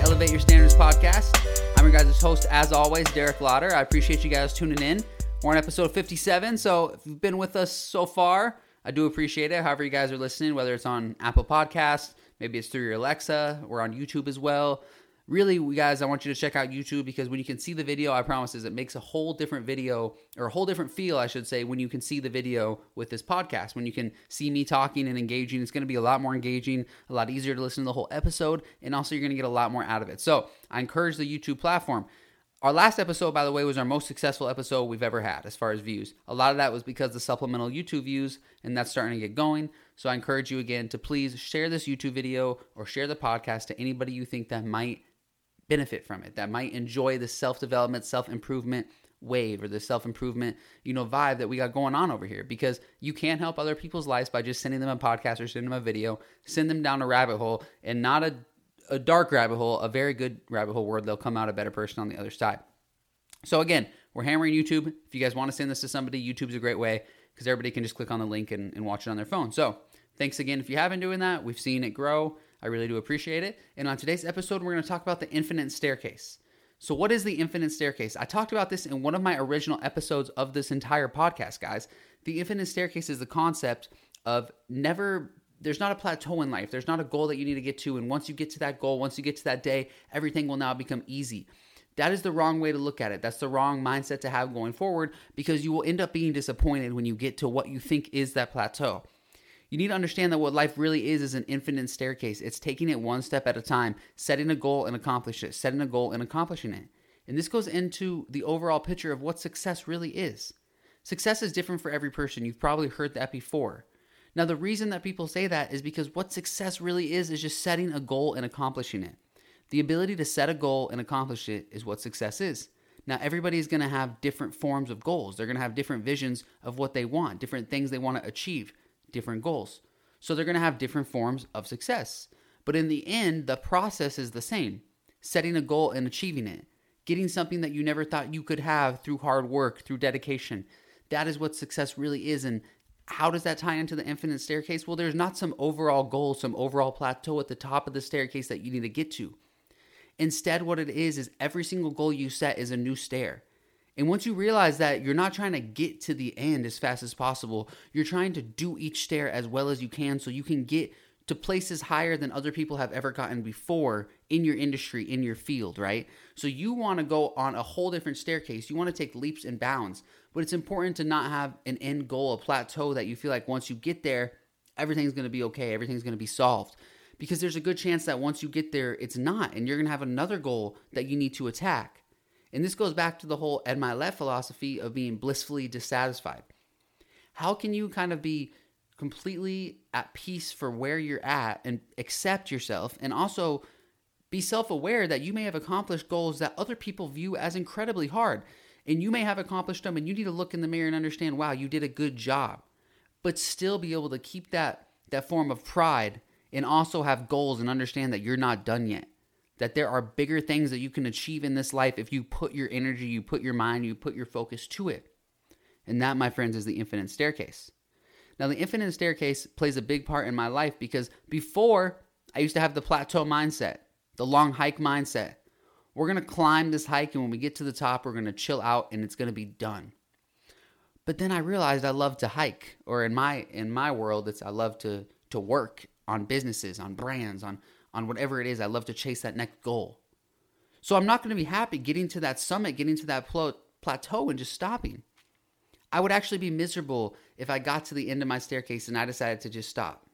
to Elevate Your Standards podcast. I'm your guys' host, as always, Derek Lauder. I appreciate you guys tuning in. We're on episode 57, so if you've been with us so far, I do appreciate it. However, you guys are listening, whether it's on Apple Podcast, maybe it's through your Alexa, we're on YouTube as well really, guys, I want you to check out YouTube because when you can see the video, I promise is it makes a whole different video or a whole different feel, I should say, when you can see the video with this podcast. When you can see me talking and engaging, it's going to be a lot more engaging, a lot easier to listen to the whole episode, and also you're going to get a lot more out of it. So I encourage the YouTube platform. Our last episode, by the way, was our most successful episode we've ever had as far as views. A lot of that was because the supplemental YouTube views, and that's starting to get going. So I encourage you again to please share this YouTube video or share the podcast to anybody you think that might benefit from it, that might enjoy the self development, self improvement wave or the self improvement, you know, vibe that we got going on over here because you can't help other people's lives by just sending them a podcast or sending them a video, send them down a rabbit hole and not a, a dark rabbit hole, a very good rabbit hole where they'll come out a better person on the other side. So again, we're hammering YouTube. If you guys want to send this to somebody, YouTube's a great way because everybody can just click on the link and, and watch it on their phone. So thanks again if you haven't doing that. We've seen it grow. I really do appreciate it. And on today's episode, we're going to talk about the infinite staircase. So, what is the infinite staircase? I talked about this in one of my original episodes of this entire podcast, guys. The infinite staircase is the concept of never, there's not a plateau in life. There's not a goal that you need to get to. And once you get to that goal, once you get to that day, everything will now become easy. That is the wrong way to look at it. That's the wrong mindset to have going forward because you will end up being disappointed when you get to what you think is that plateau. You need to understand that what life really is is an infinite staircase. It's taking it one step at a time, setting a goal and accomplishing it, setting a goal and accomplishing it. And this goes into the overall picture of what success really is. Success is different for every person. You've probably heard that before. Now, the reason that people say that is because what success really is is just setting a goal and accomplishing it. The ability to set a goal and accomplish it is what success is. Now, everybody's going to have different forms of goals. They're going to have different visions of what they want, different things they want to achieve different goals. So they're going to have different forms of success. But in the end, the process is the same setting a goal and achieving it, getting something that you never thought you could have through hard work, through dedication. That is what success really is. And how does that tie into the infinite staircase? Well, there's not some overall goal, some overall plateau at the top of the staircase that you need to get to. Instead, what it is, is every single goal you set is a new stair. And once you realize that you're not trying to get to the end as fast as possible, you're trying to do each stair as well as you can so you can get to places higher than other people have ever gotten before in your industry, in your field, right? So you want to go on a whole different staircase. You want to take leaps and bounds, but it's important to not have an end goal, a plateau that you feel like once you get there, everything's going to be okay, everything's going to be solved. Because there's a good chance that once you get there, it's not, and you're going to have another goal that you need to attack. And this goes back to the whole Ed Mylett philosophy of being blissfully dissatisfied. How can you kind of be completely at peace for where you're at and accept yourself and also be self aware that you may have accomplished goals that other people view as incredibly hard? And you may have accomplished them and you need to look in the mirror and understand, wow, you did a good job. But still be able to keep that, that form of pride and also have goals and understand that you're not done yet that there are bigger things that you can achieve in this life if you put your energy, you put your mind, you put your focus to it. And that, my friends, is the infinite staircase. Now, the infinite staircase plays a big part in my life because before I used to have the plateau mindset, the long hike mindset. We're going to climb this hike, and when we get to the top, we're going to chill out and it's going to be done. But then I realized I love to hike, or in my in my world, it's I love to to work on businesses, on brands, on on whatever it is. I love to chase that next goal. So I'm not going to be happy getting to that summit, getting to that pl- plateau and just stopping. I would actually be miserable if I got to the end of my staircase and I decided to just stop.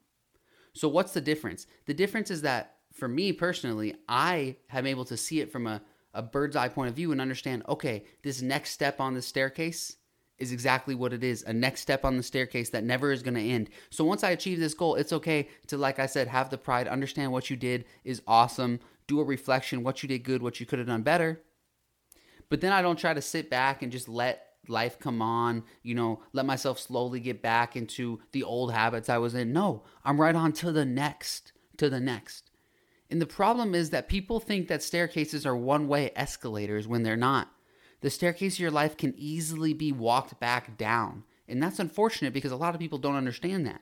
So what's the difference? The difference is that for me personally, I am able to see it from a, a bird's eye point of view and understand, okay, this next step on the staircase is exactly what it is a next step on the staircase that never is going to end. So once I achieve this goal, it's okay to, like I said, have the pride, understand what you did is awesome, do a reflection, what you did good, what you could have done better. But then I don't try to sit back and just let life come on, you know, let myself slowly get back into the old habits I was in. No, I'm right on to the next, to the next. And the problem is that people think that staircases are one way escalators when they're not the staircase of your life can easily be walked back down. And that's unfortunate because a lot of people don't understand that.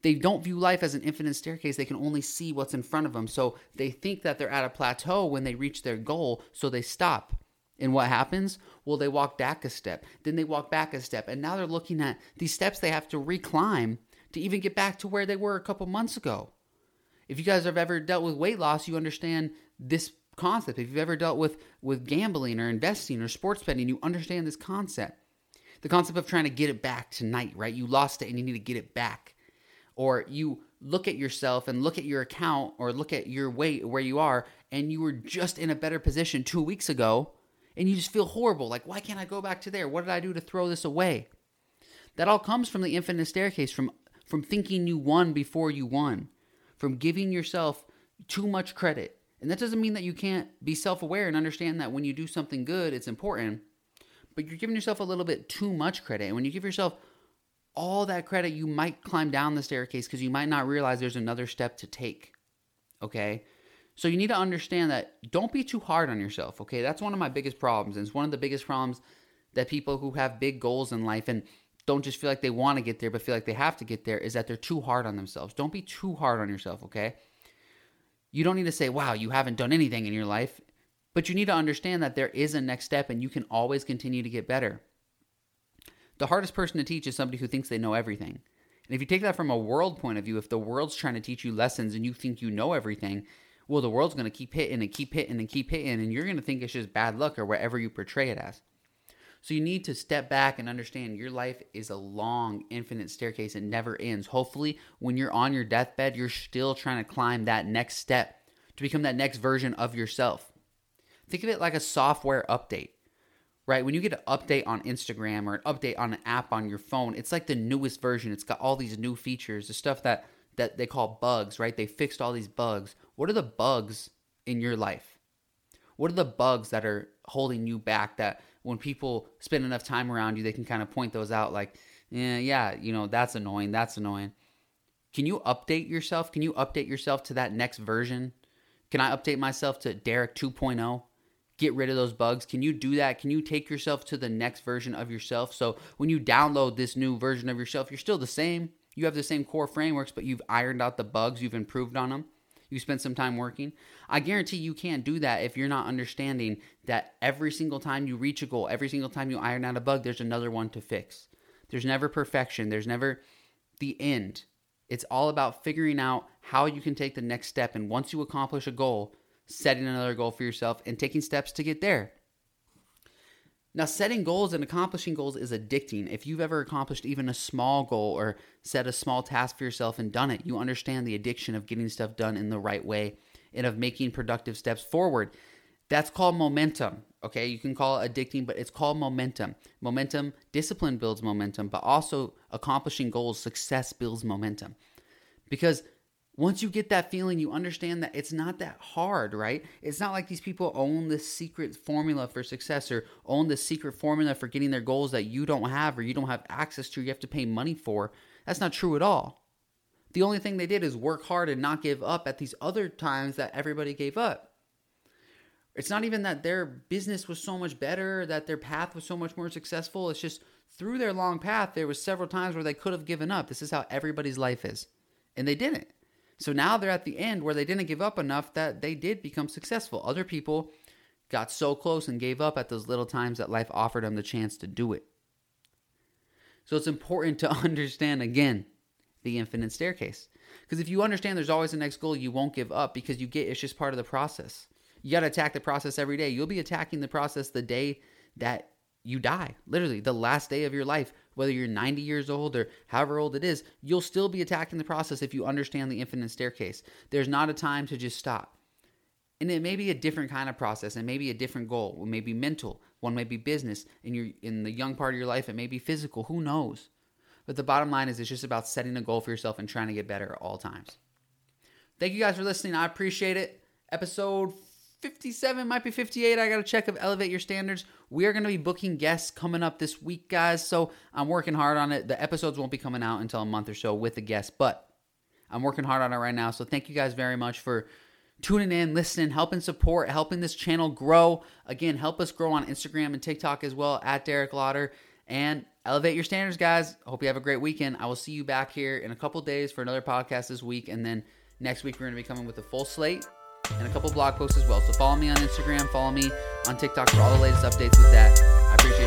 They don't view life as an infinite staircase. They can only see what's in front of them. So they think that they're at a plateau when they reach their goal, so they stop. And what happens? Well, they walk back a step, then they walk back a step, and now they're looking at these steps they have to reclimb to even get back to where they were a couple months ago. If you guys have ever dealt with weight loss, you understand this concept. If you've ever dealt with with gambling or investing or sports betting, you understand this concept. The concept of trying to get it back tonight, right? You lost it and you need to get it back. Or you look at yourself and look at your account or look at your weight where you are and you were just in a better position 2 weeks ago and you just feel horrible like why can't I go back to there? What did I do to throw this away? That all comes from the infinite staircase from from thinking you won before you won, from giving yourself too much credit. And that doesn't mean that you can't be self aware and understand that when you do something good, it's important, but you're giving yourself a little bit too much credit. And when you give yourself all that credit, you might climb down the staircase because you might not realize there's another step to take. Okay? So you need to understand that don't be too hard on yourself. Okay? That's one of my biggest problems. And it's one of the biggest problems that people who have big goals in life and don't just feel like they want to get there, but feel like they have to get there is that they're too hard on themselves. Don't be too hard on yourself, okay? You don't need to say, wow, you haven't done anything in your life, but you need to understand that there is a next step and you can always continue to get better. The hardest person to teach is somebody who thinks they know everything. And if you take that from a world point of view, if the world's trying to teach you lessons and you think you know everything, well, the world's going to keep hitting and keep hitting and keep hitting, and you're going to think it's just bad luck or whatever you portray it as. So you need to step back and understand your life is a long, infinite staircase. It never ends. Hopefully, when you're on your deathbed, you're still trying to climb that next step to become that next version of yourself. Think of it like a software update, right? When you get an update on Instagram or an update on an app on your phone, it's like the newest version. It's got all these new features, the stuff that that they call bugs, right? They fixed all these bugs. What are the bugs in your life? What are the bugs that are holding you back that when people spend enough time around you, they can kind of point those out like, yeah, yeah, you know, that's annoying, that's annoying. Can you update yourself? Can you update yourself to that next version? Can I update myself to Derek 2.0? Get rid of those bugs. Can you do that? Can you take yourself to the next version of yourself? So when you download this new version of yourself, you're still the same. You have the same core frameworks, but you've ironed out the bugs, you've improved on them you spent some time working. I guarantee you can't do that if you're not understanding that every single time you reach a goal, every single time you iron out a bug, there's another one to fix. There's never perfection, there's never the end. It's all about figuring out how you can take the next step. And once you accomplish a goal, setting another goal for yourself and taking steps to get there. Now, setting goals and accomplishing goals is addicting. If you've ever accomplished even a small goal or set a small task for yourself and done it, you understand the addiction of getting stuff done in the right way and of making productive steps forward. That's called momentum. Okay, you can call it addicting, but it's called momentum. Momentum, discipline builds momentum, but also accomplishing goals, success builds momentum. Because once you get that feeling, you understand that it's not that hard, right? It's not like these people own this secret formula for success or own the secret formula for getting their goals that you don't have or you don't have access to, you have to pay money for. That's not true at all. The only thing they did is work hard and not give up at these other times that everybody gave up. It's not even that their business was so much better, that their path was so much more successful. It's just through their long path, there was several times where they could have given up. This is how everybody's life is. And they didn't. So now they're at the end where they didn't give up enough that they did become successful. Other people got so close and gave up at those little times that life offered them the chance to do it. So it's important to understand again the infinite staircase. Because if you understand there's always a next goal, you won't give up because you get it's just part of the process. You got to attack the process every day. You'll be attacking the process the day that you die. Literally, the last day of your life whether you're 90 years old or however old it is, you'll still be attacking the process if you understand the infinite staircase. There's not a time to just stop. And it may be a different kind of process and maybe a different goal. It may be mental, one may be business. In your in the young part of your life, it may be physical. Who knows? But the bottom line is it's just about setting a goal for yourself and trying to get better at all times. Thank you guys for listening. I appreciate it. Episode 57, might be 58. I got to check of Elevate Your Standards. We are going to be booking guests coming up this week, guys. So I'm working hard on it. The episodes won't be coming out until a month or so with the guests, but I'm working hard on it right now. So thank you guys very much for tuning in, listening, helping support, helping this channel grow. Again, help us grow on Instagram and TikTok as well at Derek Lauder. And elevate your standards, guys. Hope you have a great weekend. I will see you back here in a couple days for another podcast this week. And then next week, we're going to be coming with a full slate and a couple blog posts as well. So follow me on Instagram, follow me on TikTok for all the latest updates with that. I appreciate